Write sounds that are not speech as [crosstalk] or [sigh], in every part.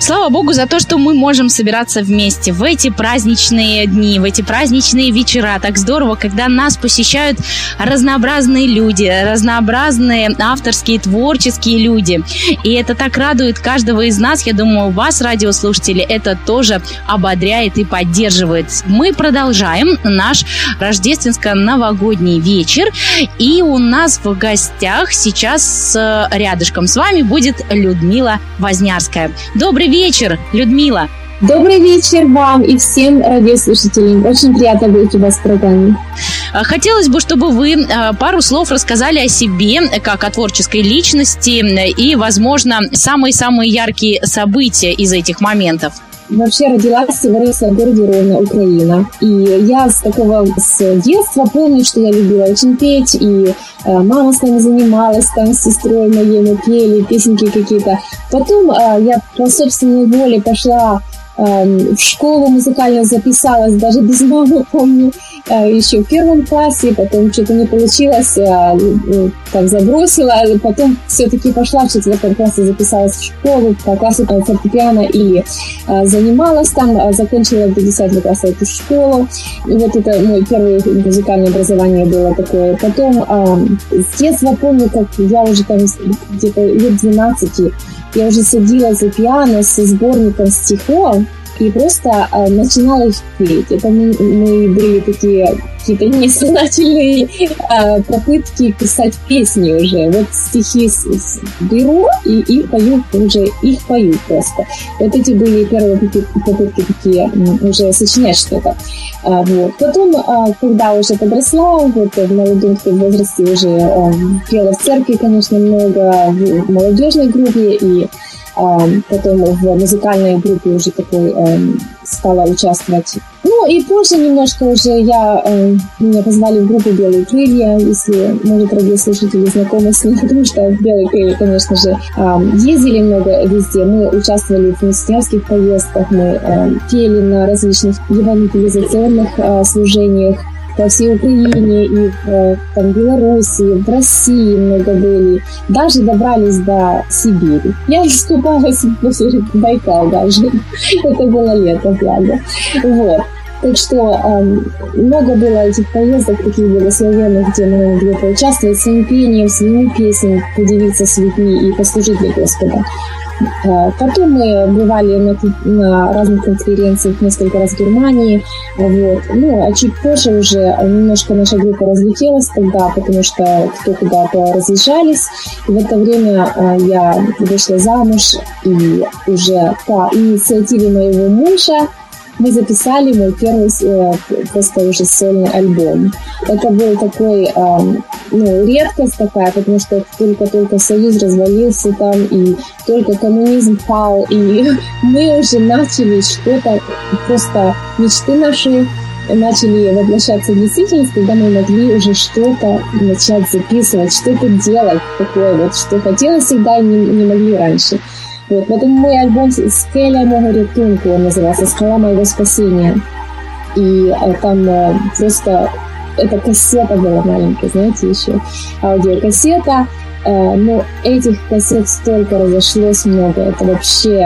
Слава Богу за то, что мы можем собираться вместе в эти праздничные дни, в эти праздничные вечера. Так здорово, когда нас посещают разнообразные люди, разнообразные авторские, творческие люди. И это так радует каждого из нас. Я думаю, вас, радиослушатели, это тоже ободряет и поддерживает. Мы продолжаем наш рождественско-новогодний вечер. И у нас в гостях сейчас рядышком с вами будет Людмила Вознярская. Добрый вечер, Людмила. Добрый вечер вам и всем радиослушателям. Очень приятно быть у вас в программе. А, хотелось бы, чтобы вы а, пару слов рассказали о себе, как о творческой личности и, возможно, самые-самые яркие события из этих моментов. Вообще родилась и выросла в городе Ровно, Украина. И я с такого с детства помню, что я любила очень петь, и э, мама с нами занималась, там с сестрой моей мы пели песенки какие-то. Потом э, я по собственной воле пошла э, в школу музыкальную записалась, даже без мамы помню. Э, еще в первом классе, потом что-то не получилось, э, там забросила, потом все-таки пошла в четвертом классе, записалась в школу по классу фортепиано и э, занималась там, закончила до 10 класса эту школу. И вот это мое первое музыкальное образование было такое. Потом с детства помню, как я уже там где-то лет 12 я уже садила за пиано со сборником стихов, и просто э, начинала их петь. Это мы, мы были такие какие-то несознательные э, попытки писать песни уже. Вот стихи с, с, беру и их пою, уже их пою просто. Вот эти были первые попытки такие уже сочинять что-то. А, вот. Потом, а, когда уже подросла, вот в молодом возрасте уже а, пела в церкви, конечно, много, в молодежной группе и потом в музыкальной группе уже такой стала участвовать. Ну и позже немножко уже я, меня позвали в группу «Белые крылья», если, может, радиослушатели знакомы с ней, [laughs] потому что «Белые крылья», конечно же, ездили много везде. Мы участвовали в миссионерских поездках, мы пели на различных евангелизационных служениях, по всей Украине, и в э, там, Беларуси, в России много были. Даже добрались до Сибири. Я искупалась в [laughs] Байкал даже. Это было лето, правда. Вот. Так что э, много было этих поездок, таких благословенных, где мы могли поучаствовать своим пением, своими песнями, поделиться с людьми и послужить для Господа. Э, потом мы бывали на, на разных конференциях несколько раз в Германии. Вот. Ну, а чуть позже уже немножко наша группа разлетелась тогда, потому что кто куда-то разъезжались. И в это время э, я вышла замуж, и уже по инициативе моего мужа мы записали мой первый э, просто уже сольный альбом. Это был такой, ну, редкость такая, потому что только-только Союз развалился там, и только коммунизм пал, и [laughs] мы уже начали что-то, просто мечты наши начали воплощаться в действительность, когда мы могли уже что-то начать записывать, что-то делать такое вот, что хотелось всегда и не, не могли раньше. Вот, потом мой альбом «Скеля моего рятунку» он назывался «Скала моего спасения». И а, там а, просто эта кассета была маленькая, знаете, еще аудиокассета. А, но этих кассет столько разошлось много. Это вообще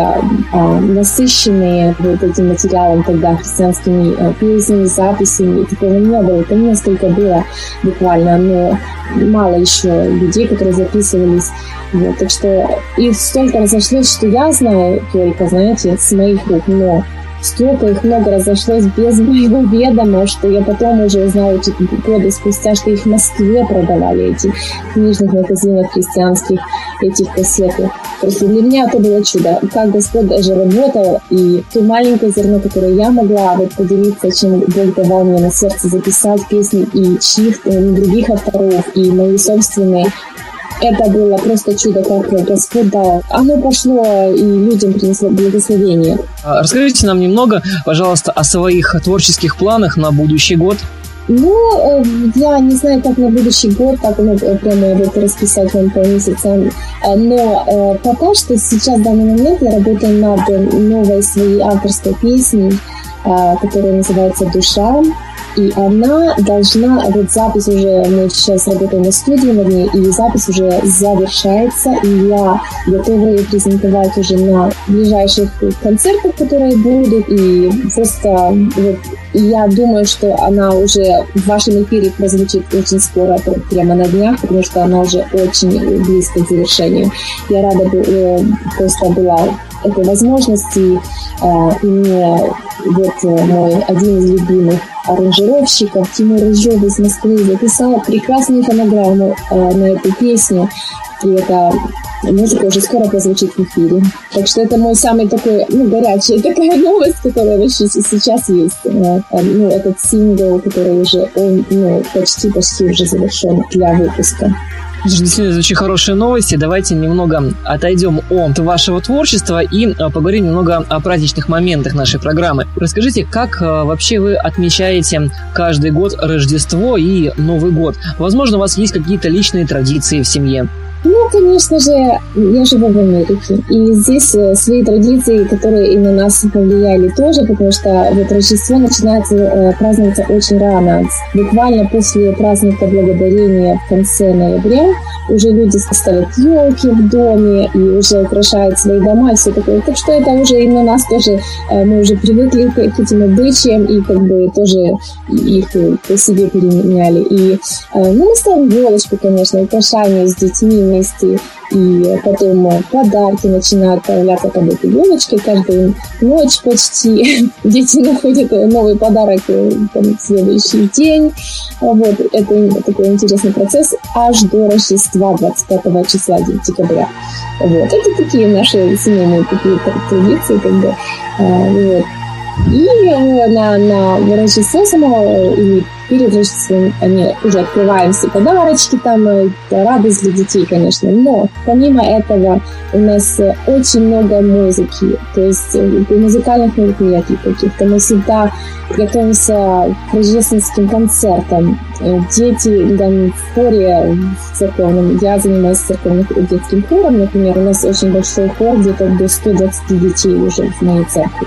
а, насыщенные вот этим материалом тогда христианскими а, песнями, записями. Такого не было. Это несколько было буквально, но мало еще людей, которые записывались. Вот, так что их столько разошлось, что я знаю только, знаете, с моих рук, но столько их много разошлось без моего ведома, что я потом уже узнала годы спустя, что их в Москве продавали, эти книжных магазинах христианских, эти кассеты. Просто для меня это было чудо. Как Господь даже работал, и то маленькое зерно, которое я могла вот поделиться, чем Бог давал мне на сердце записать песни и чьих-то других авторов, и мои собственные, это было просто чудо, как Господь дал. Оно пошло и людям принесло благословение. А, расскажите нам немного, пожалуйста, о своих творческих планах на будущий год. Ну, э, я не знаю, как на будущий год, так ну, прямо вот расписать вам по месяцам. Э, но пока что сейчас, в данный момент, я работаю над новой своей авторской песней, которая называется «Душа». И она должна, вот запись уже, мы сейчас работаем на студии над ней, и запись уже завершается, и я готова ее презентовать уже на ближайших концертах, которые будут, и просто вот я думаю, что она уже в вашем эфире прозвучит очень скоро, прямо на днях, потому что она уже очень близко к завершению. Я рада бы, э, просто была этой возможности, э, и мне вот э, мой один из любимых аранжировщиков Тимур Рыжов из Москвы записал прекрасную фонограмму на эту песню. И это музыка уже скоро прозвучит в эфире. Так что это мой самый такой, ну, горячая [laughs] такая новость, которая сейчас есть. Э, ну, этот сингл, который уже, он, ну, почти-почти уже завершен для выпуска. Действительно, очень хорошие новости. Давайте немного отойдем от вашего творчества и э, поговорим немного о праздничных моментах нашей программы. Расскажите, как э, вообще вы отмечаете каждый год Рождество и Новый год? Возможно, у вас есть какие-то личные традиции в семье? Ну, конечно же, я живу в Америке, и здесь э, свои традиции, которые и на нас повлияли тоже, потому что вот Рождество начинается э, праздноваться очень рано, буквально после праздника Благодарения в конце ноября уже люди ставят елки в доме и уже украшают свои дома и все такое. Так что это уже и на нас тоже, э, мы уже привыкли к, этим обычаям и как бы тоже их по себе переменяли. И ну, мы ставим елочку, конечно, украшания с детьми, вместе, и потом подарки начинают появляться под этой елочкой. Каждую ночь почти [laughs] дети находят новый подарок там, в следующий день. Вот, это такой интересный процесс аж до Рождества 25 числа декабря. Вот, это такие наши семейные такие традиции, как бы, а, вот. И э, на, на Рождество самого перед Рождеством они уже открываем все подарочки, там э, радость для детей, конечно. Но помимо этого у нас э, очень много музыки, то есть музыкальных мероприятий каких-то. Мы всегда готовимся к рождественским концертам. Дети там, в хоре в церковном, я занимаюсь церковным детским хором, например, у нас очень большой хор, где-то до 120 детей уже в моей церкви.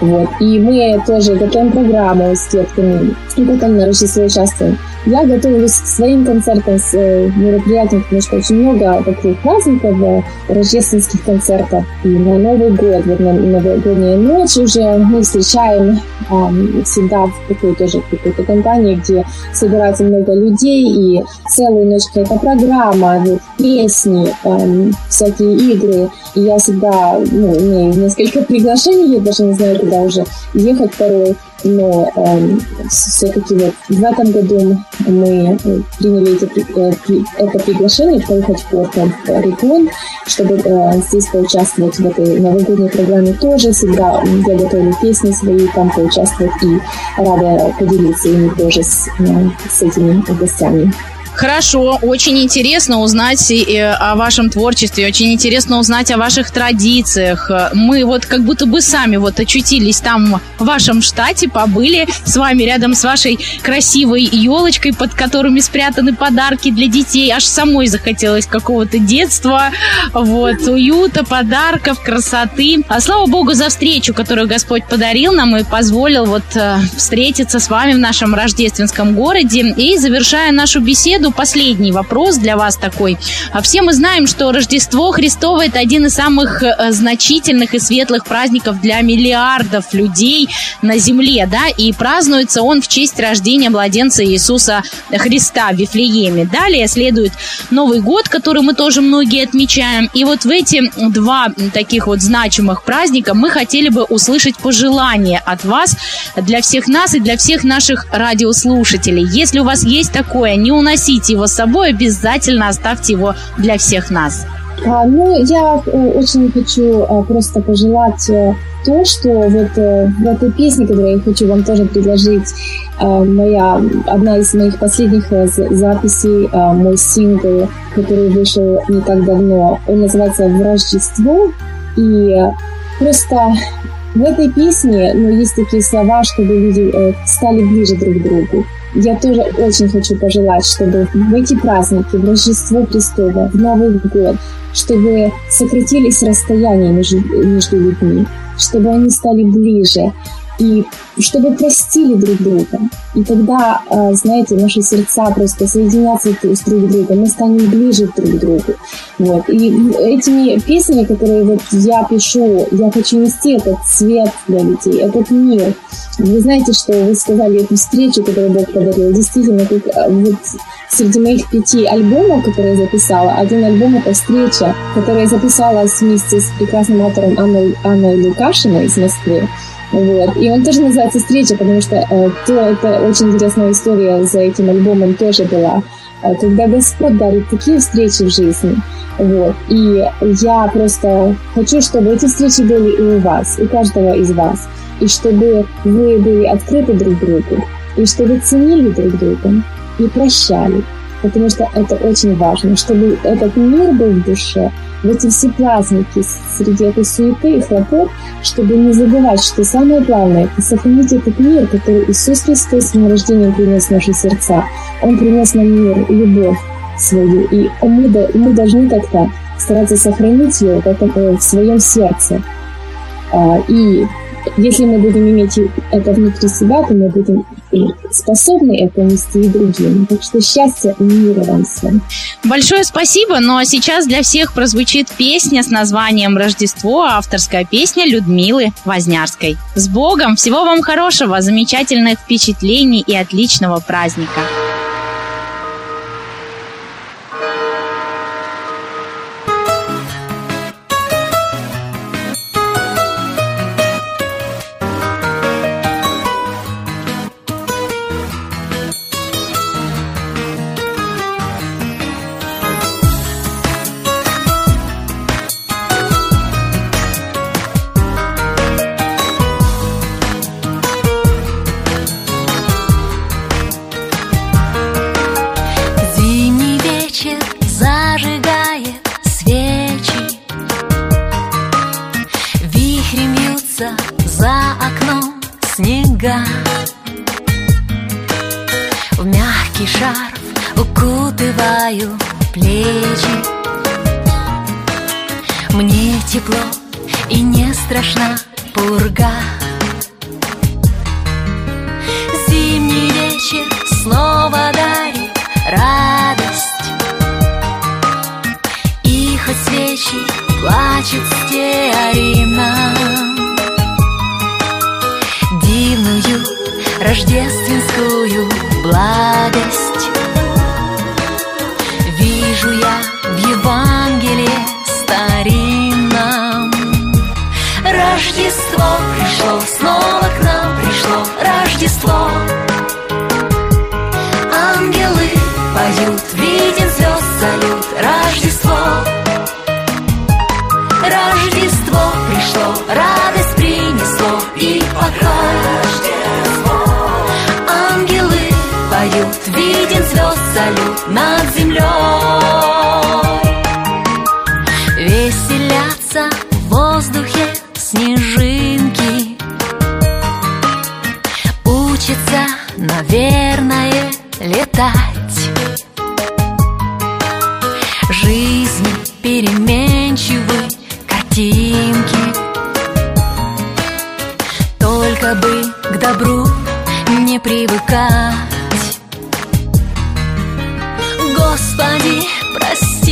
Вот. И мы тоже готовим программу с детками, и потом на Рождество участвуем. Я готовлюсь к своим концертам, с э, мероприятиям, потому что очень много таких праздников, э, рождественских концертов. И на Новый год, вот на новогоднюю ночь уже мы встречаем э, всегда в такой тоже какой-то компании, где собирается много людей, и целую ночь какая-то программа, вот, песни, э, всякие игры. И я всегда ну, имею несколько приглашений, я даже не знаю, куда уже ехать порой но э, все-таки вот в этом году мы э, приняли это, э, это приглашение поехать в Портленд, в регион, чтобы э, здесь поучаствовать в этой новогодней программе тоже. Всегда я готовлю песни свои, там поучаствовать и рада поделиться ими тоже с, э, с этими гостями. Хорошо, очень интересно узнать о вашем творчестве, очень интересно узнать о ваших традициях. Мы вот как будто бы сами вот очутились там в вашем штате, побыли с вами рядом с вашей красивой елочкой, под которыми спрятаны подарки для детей. Аж самой захотелось какого-то детства, вот, уюта, подарков, красоты. А слава богу за встречу, которую Господь подарил нам и позволил вот э, встретиться с вами в нашем рождественском городе. И завершая нашу беседу, среду последний вопрос для вас такой. А все мы знаем, что Рождество Христово – это один из самых э, значительных и светлых праздников для миллиардов людей на земле, да, и празднуется он в честь рождения младенца Иисуса Христа в Вифлееме. Далее следует Новый год, который мы тоже многие отмечаем. И вот в эти два таких вот значимых праздника мы хотели бы услышать пожелания от вас для всех нас и для всех наших радиослушателей. Если у вас есть такое, не уносите носите его с собой, обязательно оставьте его для всех нас. А, ну, я э, очень хочу а, просто пожелать э, то, что вот э, в этой песне, которую я хочу вам тоже предложить, моя, одна из моих последних записей, мой сингл, который вышел не так давно, он называется «В Рождество», и просто в этой песне ну, есть такие слова, чтобы люди стали ближе друг к другу я тоже очень хочу пожелать, чтобы в эти праздники, в Рождество Христово, в Новый год, чтобы сократились расстояния между, между людьми, чтобы они стали ближе. И чтобы простили друг друга. И тогда, а, знаете, наши сердца просто соединятся с друг другом, мы станем ближе друг к другу. Вот. И этими песнями, которые вот я пишу, я хочу нести этот свет для людей, этот мир. Вы знаете, что вы сказали эту встречу, которую Бог подарил. Действительно, как а, вот среди моих пяти альбомов, которые я записала, один альбом — это встреча, которую я записала вместе с прекрасным автором Анной, Анной Лукашиной из Москвы. Вот. И он тоже называется «Встреча», потому что э, то, это очень интересная история за этим альбомом тоже была. Э, когда Господь дарит такие встречи в жизни. Вот. И я просто хочу, чтобы эти встречи были и у вас, у каждого из вас. И чтобы вы были открыты друг другу. И чтобы ценили друг друга и прощали. Потому что это очень важно, чтобы этот мир был в душе, в эти все праздники, среди этой суеты и хлопот, чтобы не забывать, что самое главное – это сохранить этот мир, который Иисус Христос своим рождением принес в наши сердца. Он принес нам мир, любовь свою, и мы, мы должны как-то стараться сохранить ее в, этом, в своем сердце. А, и если мы будем иметь это внутри себя, то мы будем способны это нести и другим. Так что счастья и мира вам всем. Большое спасибо. Ну а сейчас для всех прозвучит песня с названием «Рождество», авторская песня Людмилы Вознярской. С Богом! Всего вам хорошего, замечательных впечатлений и отличного праздника! пришло, легкий шарф укутываю плечи. Мне тепло и не страшна пурга. Зимний вечер снова дарит радость. И хоть свечи плачет стеарина рождественскую благость. салют над землей. Веселятся в воздухе снежинки, учатся, наверное, летать. Жизнь переменчивы картинки, только бы к добру не привыкать. pra sempre.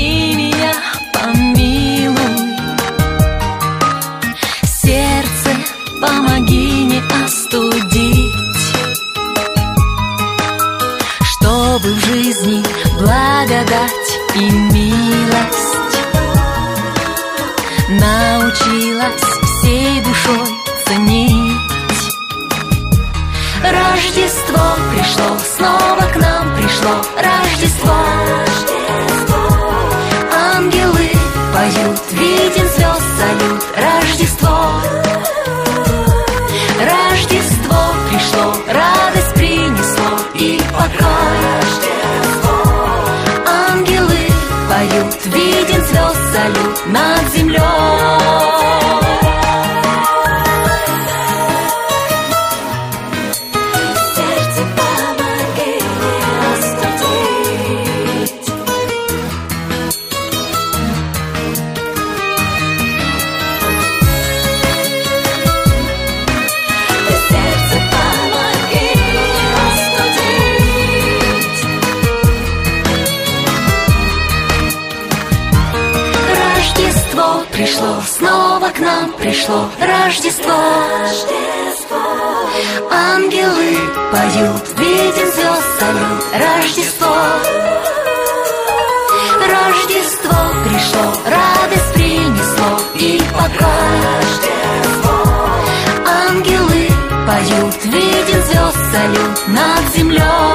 К нам пришло Рождество. Ангелы поют, виден звезд салют Рождество. Рождество пришло, радость принесло и покой. Ангелы поют, виден звезд салют над землей.